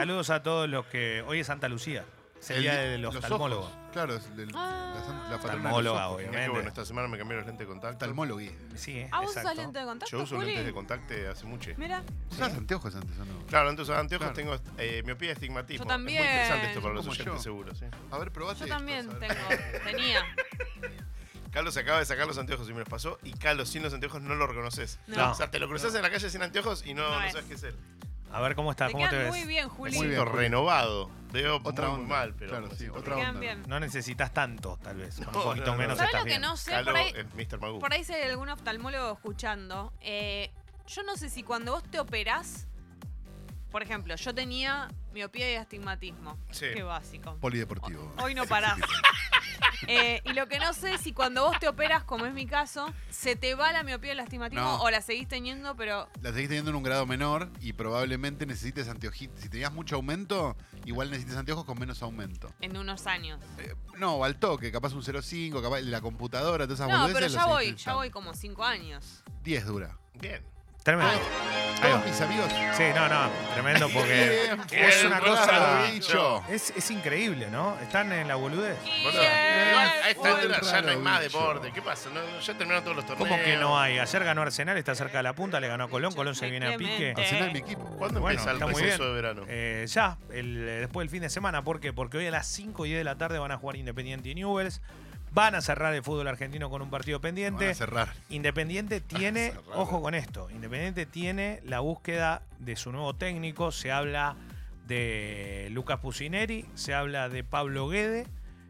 Saludos a todos los que. Hoy es Santa Lucía. Es el día del los oftalmólogo. ojos. Claro, es el- Ah. la, san- la patrona de los Oftalmóloga, ojos. obvio. Mirá que Obviamente. bueno, esta semana me cambié los lentes de contacto. Oftalmólogo. Sí, ¿Ah, vos usás lente de contacto, Yo uso Juli? lentes de contacto hace mucho. Mira, ¿Usabas anteojos antes o no? Claro, antes usaba anteojos, Claro. tengo eh, miopía y astigmatismo. Yo también. Es muy interesante esto para los Como oyentes, yo. seguro, sí. A ver, probate yo esto, también a ver. tengo, tenía. Carlos se acaba de sacar los anteojos y me los pasó. Y Carlos sin los anteojos no lo reconoces. No. O sea, te lo cruzas en la calle sin anteojos y no, No no es. sabes qué es él. A ver cómo está, Te cómo te ves. muy bien, Juli. Muy bien, renovado. Veo Otra muy, onda. mal, pero Claro, sí, otra onda. bien. No necesitas tanto, tal vez. Con No, un poquito no, no, menos no. ¿Sabes estás lo que bien. no sé? Carlos Por ahí, Mr. Por ahí si hay algún oftalmólogo escuchando. eh, yo no sé si cuando vos te operás, por ejemplo, yo tenía miopía y astigmatismo. Sí. Qué básico. Polideportivo. Hoy no parás. Eh, y lo que no sé es si cuando vos te operas, como es mi caso, se te va la miopía astigmatismo No. o la seguís teniendo, pero La seguís teniendo en un grado menor y probablemente necesites anteojitos. Si tenías mucho aumento, igual necesites anteojos con menos aumento. en unos años. Eh, no, al toque, capaz un 0,5, capaz la computadora, todas esas No, boludeces, pero ya voy, ya voy como cinco años. 10 dura. Bien. Tremendo. Todos, todos mis amigos. Sí, no, no, tremendo porque es una cosa. bicho. Es, es increíble, ¿no? Están en la boludez. Boludo, igual a esta altura ya no hay más deporte. ¿Qué pasa? No, no, ya terminaron todos los torneos. ¿Cómo que no hay? Ayer ganó Arsenal, está cerca de la punta, le ganó a Colón, Colón se viene a pique. Clemente. Arsenal, mi equipo. ¿Cuándo Bueno, empieza el está muy receso de verano? Eh, ya, el- después del fin de semana. ¿Por qué? Porque hoy a las 5 y 10 de la tarde van a jugar Independiente y Newells. Van a cerrar el fútbol argentino con un partido Van pendiente. a cerrar. Independiente tiene, cerrar. ojo con esto, Independiente tiene la búsqueda de su nuevo técnico. Se habla de Lucas Pusineri, se habla de Pablo Guede,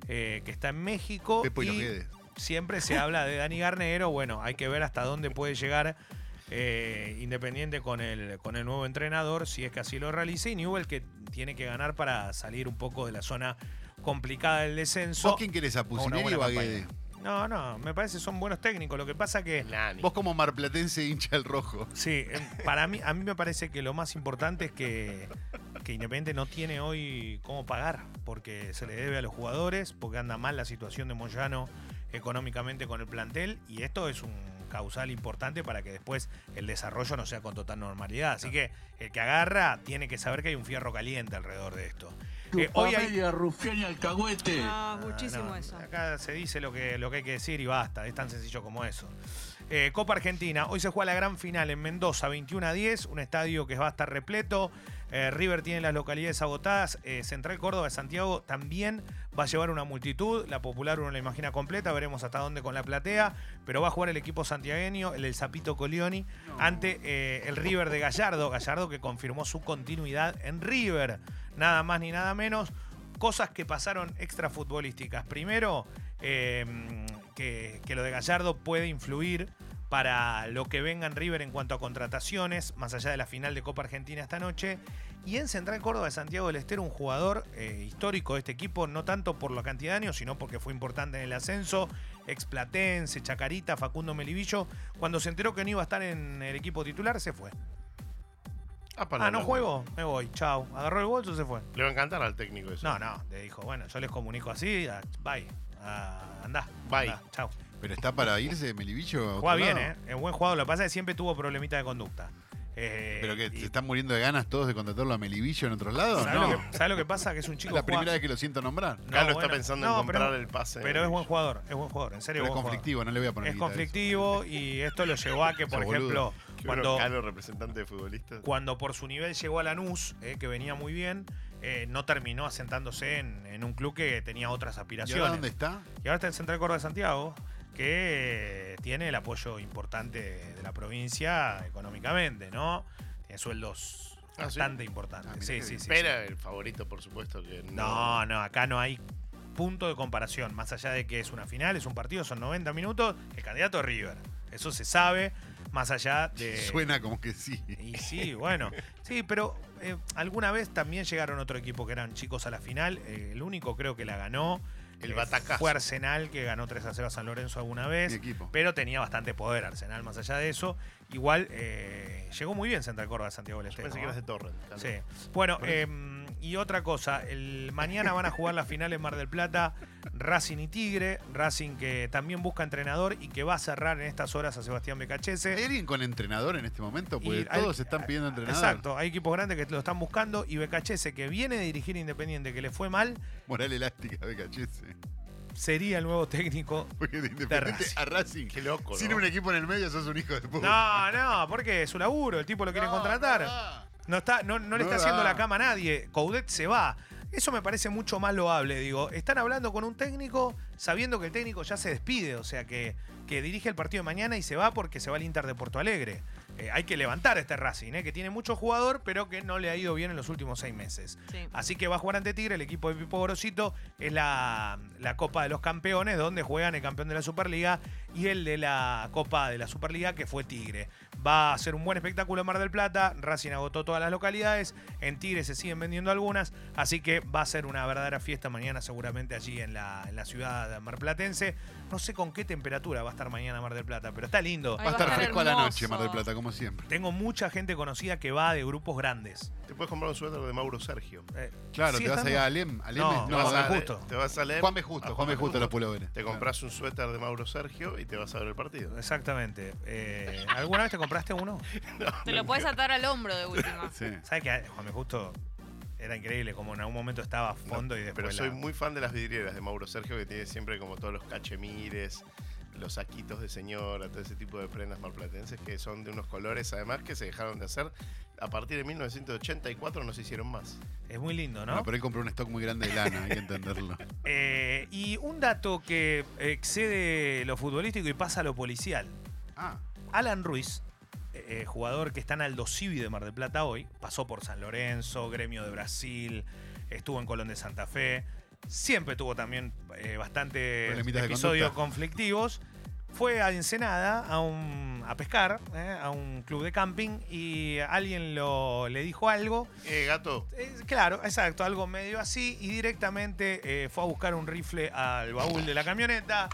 eh, que está en México. Pepo y los Guedes. siempre se habla de Dani Garnero. Bueno, hay que ver hasta dónde puede llegar eh, Independiente con el, con el nuevo entrenador, si es que así lo realice. Y Newell que tiene que ganar para salir un poco de la zona complicada del descenso. ¿Vos quién querés a buena o a. Guede? No, no, me parece que son buenos técnicos. Lo que pasa que Nani. Vos como marplatense hincha el rojo. Sí, em, para mí, a mí me parece que lo más importante es que, que Independiente no tiene hoy cómo pagar, porque se le debe a los jugadores, porque anda mal la situación de Moyano económicamente con el plantel, y esto es un causal importante para que después el desarrollo no sea con total normalidad. Así que el que agarra tiene que saber que hay un fierro caliente alrededor de esto. Tu Eh, hoy hay- rufián y alcahuete. Ah, muchísimo no, eso. Acá se dice lo que, lo que hay que decir y basta, es tan sencillo como eso. Eh, Copa Argentina, hoy se juega la gran final en Mendoza, 21 a 10, un estadio que va a estar repleto. Eh, River tiene las localidades agotadas. Eh, Central Córdoba de Santiago también va a llevar una multitud. La popular uno la imagina completa, veremos hasta dónde con la platea. Pero va a jugar el equipo santiagueño, el del Zapito Colioni, ante eh, el River de Gallardo. Gallardo que confirmó su continuidad en River. Nada más ni nada menos. Cosas que pasaron extrafutbolísticas. Primero, eh, que, que lo de Gallardo puede influir para lo que venga en River en cuanto a contrataciones, más allá de la final de Copa Argentina esta noche. Y en Central Córdoba de Santiago del Estero, un jugador eh, histórico de este equipo, no tanto por la cantidad de años, sino porque fue importante en el ascenso, explatense, Chacarita, Facundo Melivillo. Cuando se enteró que no iba a estar en el equipo titular, se fue. Ah, para Ah, ¿no juego? Me voy, chao. Agarró el bolso, se fue. Le va a encantar al técnico eso. No, no, le dijo, bueno, yo les comunico así, bye, ah, andá. Bye. andá, chao. Pero está para irse otro Juega bien, lado. ¿eh? Es buen jugador. Lo que pasa es que siempre tuvo problemita de conducta. Eh, Pero que y- se están muriendo de ganas todos de contratarlo a Melibillo en otros lados. ¿sabés, No. lo que, sabés lo que pasa? Que es un Es chico la primera vez que lo siento nombrar. No, Carlos bueno, está pensando no, en comprar pero- el pase. Pero es buen jugador, es buen jugador, en serio. Pero es jugador. conflictivo, no le voy a poner Es conflictivo y esto lo llevó a que, por Sos ejemplo, Qué cuando, Carlos, representante de futbolistas. cuando por su nivel llegó a Lanús, eh, que venía muy bien, eh, no terminó asentándose en, en un club que tenía otras ¿Y aspiraciones. ahora dónde está? Y ahora está en Central Córdoba de Santiago, que tiene el apoyo importante de la provincia económicamente, ¿no? Tiene sueldos Ah, ¿sí? bastante importantes. Ah, sí, sí, sí. el favorito, por supuesto, que no. No, no, acá no hay punto de comparación. Más allá de que es una final, es un partido, son 90 minutos, el candidato es River. Eso se sabe, más allá de... Suena como que sí. Y sí, bueno. Sí, pero eh, alguna vez también llegaron otro equipo que eran chicos a la final. Eh, el único creo que la ganó. El batacazo. Fue Arsenal, que ganó 3 a 0 a San Lorenzo alguna vez. Mi equipo. Pero tenía bastante poder Arsenal, más allá de eso. Igual eh, llegó muy bien Central Córdoba de Santiago del Estero. pensé que ¿no? eras de Torrent. Carlos. Sí. Bueno, eh, y otra cosa, el, mañana van a jugar la final en Mar del Plata, Racing y Tigre, Racing que también busca entrenador y que va a cerrar en estas horas a Sebastián ¿Hay Becachese. alguien con entrenador en este momento? Porque Y hay- todos están pidiendo entrenador. Exacto, hay equipos grandes que lo están buscando y Becachese que viene de dirigir Independiente, que le fue mal, Moral elástica de Cachese. sería el nuevo técnico. Porque de Independiente Racing. a Racing. Qué loco, Sin ¿no? un equipo en el medio sos un hijo de puta. No, no, porque es su laburo, el tipo lo quiere No, contratar. no. No, está, no, no le está haciendo la cama a nadie. Coudet se va. Eso me parece mucho más loable, digo. Están hablando con un técnico sabiendo que el técnico ya se despide, o sea, que, que dirige el partido de mañana y se va porque se va al Inter de Porto Alegre. Eh, hay que levantar este Racing, eh, que tiene mucho jugador, pero que no le ha ido bien en los últimos seis meses. Sí. Así que va a jugar ante Tigre, el equipo de Pipo Gorosito es la, la Copa de los Campeones, donde juegan el campeón de la Superliga y el de la Copa de la Superliga, que fue Tigre. Va a ser un buen espectáculo en Mar del Plata, Racing agotó todas las localidades, en Tigre se siguen vendiendo algunas, así que va a ser una verdadera fiesta mañana seguramente allí en la, en la ciudad marplatense. No sé con qué temperatura va a estar mañana Mar del Plata, pero está lindo. Ay, Va a estar estar fresco a la noche, Mar del Plata, como siempre. Tengo mucha gente conocida que va de grupos grandes. Te puedes comprar un suéter de Mauro Sergio. Eh, Claro, ¿sigue te vas a ir a Alem. Alem No, es- Te no, vas de a, justo. Te vas a. Juanme Justo, a Juanme Justo, los pulóveres. Te compras un suéter de Mauro Sergio y te vas a ver el partido. Exactamente. Eh, ¿Alguna vez te compraste uno? Te lo puedes atar al hombro de última. Sí. ¿Sabes que Juan Justo era increíble? Como en algún momento estaba a fondo y después. Pero soy la- muy fan de las vidrieras de Mauro Sergio, que tiene siempre como todos los cachemires, los saquitos de señora, todo ese tipo de prendas malplatenses que son de unos colores, además, que se dejaron de hacer. A partir de 1984 no se hicieron más. Es muy lindo, ¿no? Bueno, pero él compró un stock muy grande de lana, hay que entenderlo. Eh, y un dato que excede lo futbolístico y pasa a lo policial. Ah, Alan Ruiz, eh, jugador que está en Aldo Civi de Mar del Plata hoy, pasó por San Lorenzo, Gremio de Brasil, estuvo en Colón de Santa Fe, siempre tuvo también eh, de episodios conflictivos. Fue a Ensenada a, un, a pescar, eh, a un club de camping, y alguien lo, le dijo algo. Eh, gato, Eh, claro, exacto, algo medio así, y directamente eh, fue a buscar un rifle al baúl de la camioneta.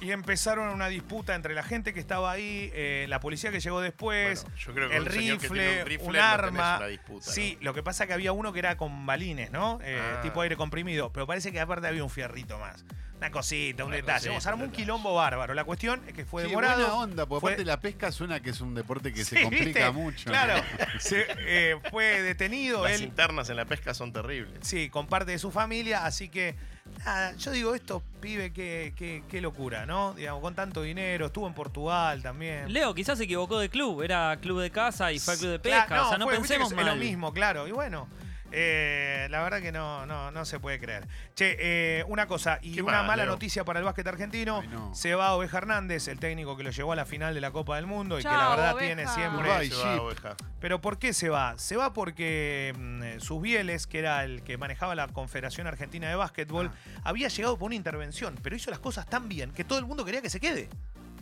Y empezaron una disputa entre la gente que estaba ahí, la policía que llegó después, Bueno, yo creo que el rifle, un rifle un arma. disputa, sí, ¿no? lo que pasa es que había uno que era con balines, ¿no? Ah. Tipo aire comprimido, pero parece que aparte había un fierrito más. Una cosita, un Una detalle. cosita, Vamos, armó un quilombo bárbaro. La cuestión es que fue sí, demorado. buena onda, porque fue- aparte la pesca suena que es un deporte que Sí, se complica ¿viste? mucho. Claro, se, eh, fue detenido. Las él internas en la pesca son terribles. Sí, con parte de su familia, así que nada, yo digo, estos pibes, qué, qué, qué locura, ¿no? Digamos, con tanto dinero, estuvo en Portugal también. Leo quizás se equivocó de club, era club de casa y fue a club de Claro, pesca, o sea, no fue, pensemos es mal. lo mismo, claro, y bueno. Eh, la verdad que no, no, no se puede creer. Che, eh, una cosa, y ¿Qué una más, mala Leo? noticia para el básquet argentino. Ay, no. Se va Oveja Hernández, el técnico que lo llevó a la final de la Copa del Mundo y que la verdad Oveja. tiene siempre. Se va, oveja. Pero ¿por qué se va? Se va porque mm, eh, sus Bieles, que era el que manejaba la Confederación Argentina de Básquetbol, Ah. había llegado por una intervención, pero hizo las cosas tan bien que todo el mundo quería que se quede.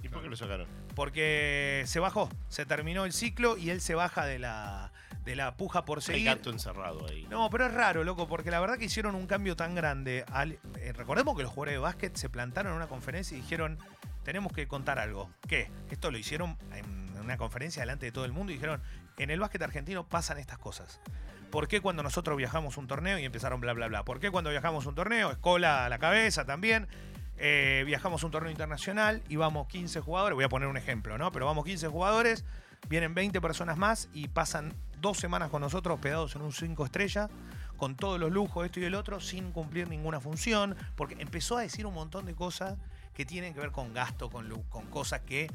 ¿Y por qué lo sacaron? Porque se bajó, se terminó el ciclo y él se baja de la, de la puja por Hay seguir. gato encerrado ahí. No, pero es raro, loco, porque la verdad que hicieron un cambio tan grande. Al- eh, recordemos que los jugadores de básquet se plantaron en una conferencia y dijeron, tenemos que contar algo. ¿Qué? Esto lo hicieron en una conferencia delante de todo el mundo y dijeron, en el básquet argentino pasan estas cosas. ¿Por qué cuando nosotros viajamos un torneo y empezaron bla, bla, bla? ¿Por qué cuando viajamos un torneo, escola a la cabeza también? eh, viajamos un torneo internacional y vamos 15 jugadores, voy a poner un ejemplo, ¿no? Pero vamos 15 jugadores, vienen 20 personas más y pasan dos semanas con nosotros hospedados en un 5 estrella, con todos los lujos, esto y el otro, sin cumplir ninguna función, porque empezó a decir un montón de cosas que tienen que ver con gasto, con, con cosas que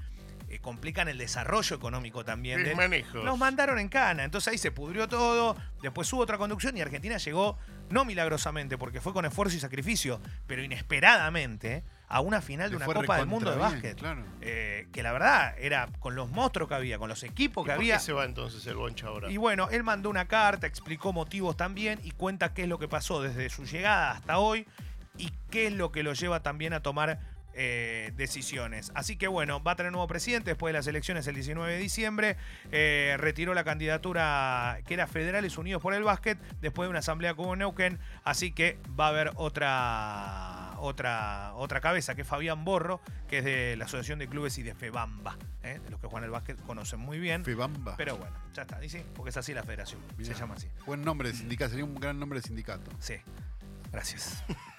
eh, complican el desarrollo económico también. del- Desmanejos. nos mandaron en cana, entonces ahí se pudrió todo, después hubo otra conducción y Argentina llegó, no milagrosamente, porque fue con esfuerzo y sacrificio, pero inesperadamente a una final de una Copa del Mundo de bien, básquet. claro. Eh, que la verdad era con los monstruos que había, con los equipos ¿Y que por había. qué se va entonces el boncha ahora? Y bueno, él mandó una carta, explicó motivos también y cuenta qué es lo que pasó desde su llegada hasta hoy y qué es lo que lo lleva también a tomar eh, decisiones. Así que bueno, va a tener nuevo presidente después de las elecciones el 19 de diciembre. Eh, retiró la candidatura que era Federales Unidos por el Básquet después de una asamblea en Neuquén. Así que va a haber otra otra, otra cabeza, que es Fabián Borro, que es de la Asociación de Clubes y de FEBAMBA, ¿eh? de los que juegan el básquet conocen muy bien. Febamba. Pero bueno, ya está, dice, porque es así la federación, Mirá. se llama así. Buen nombre de sindicato, sería un gran nombre de sindicato. Sí, gracias.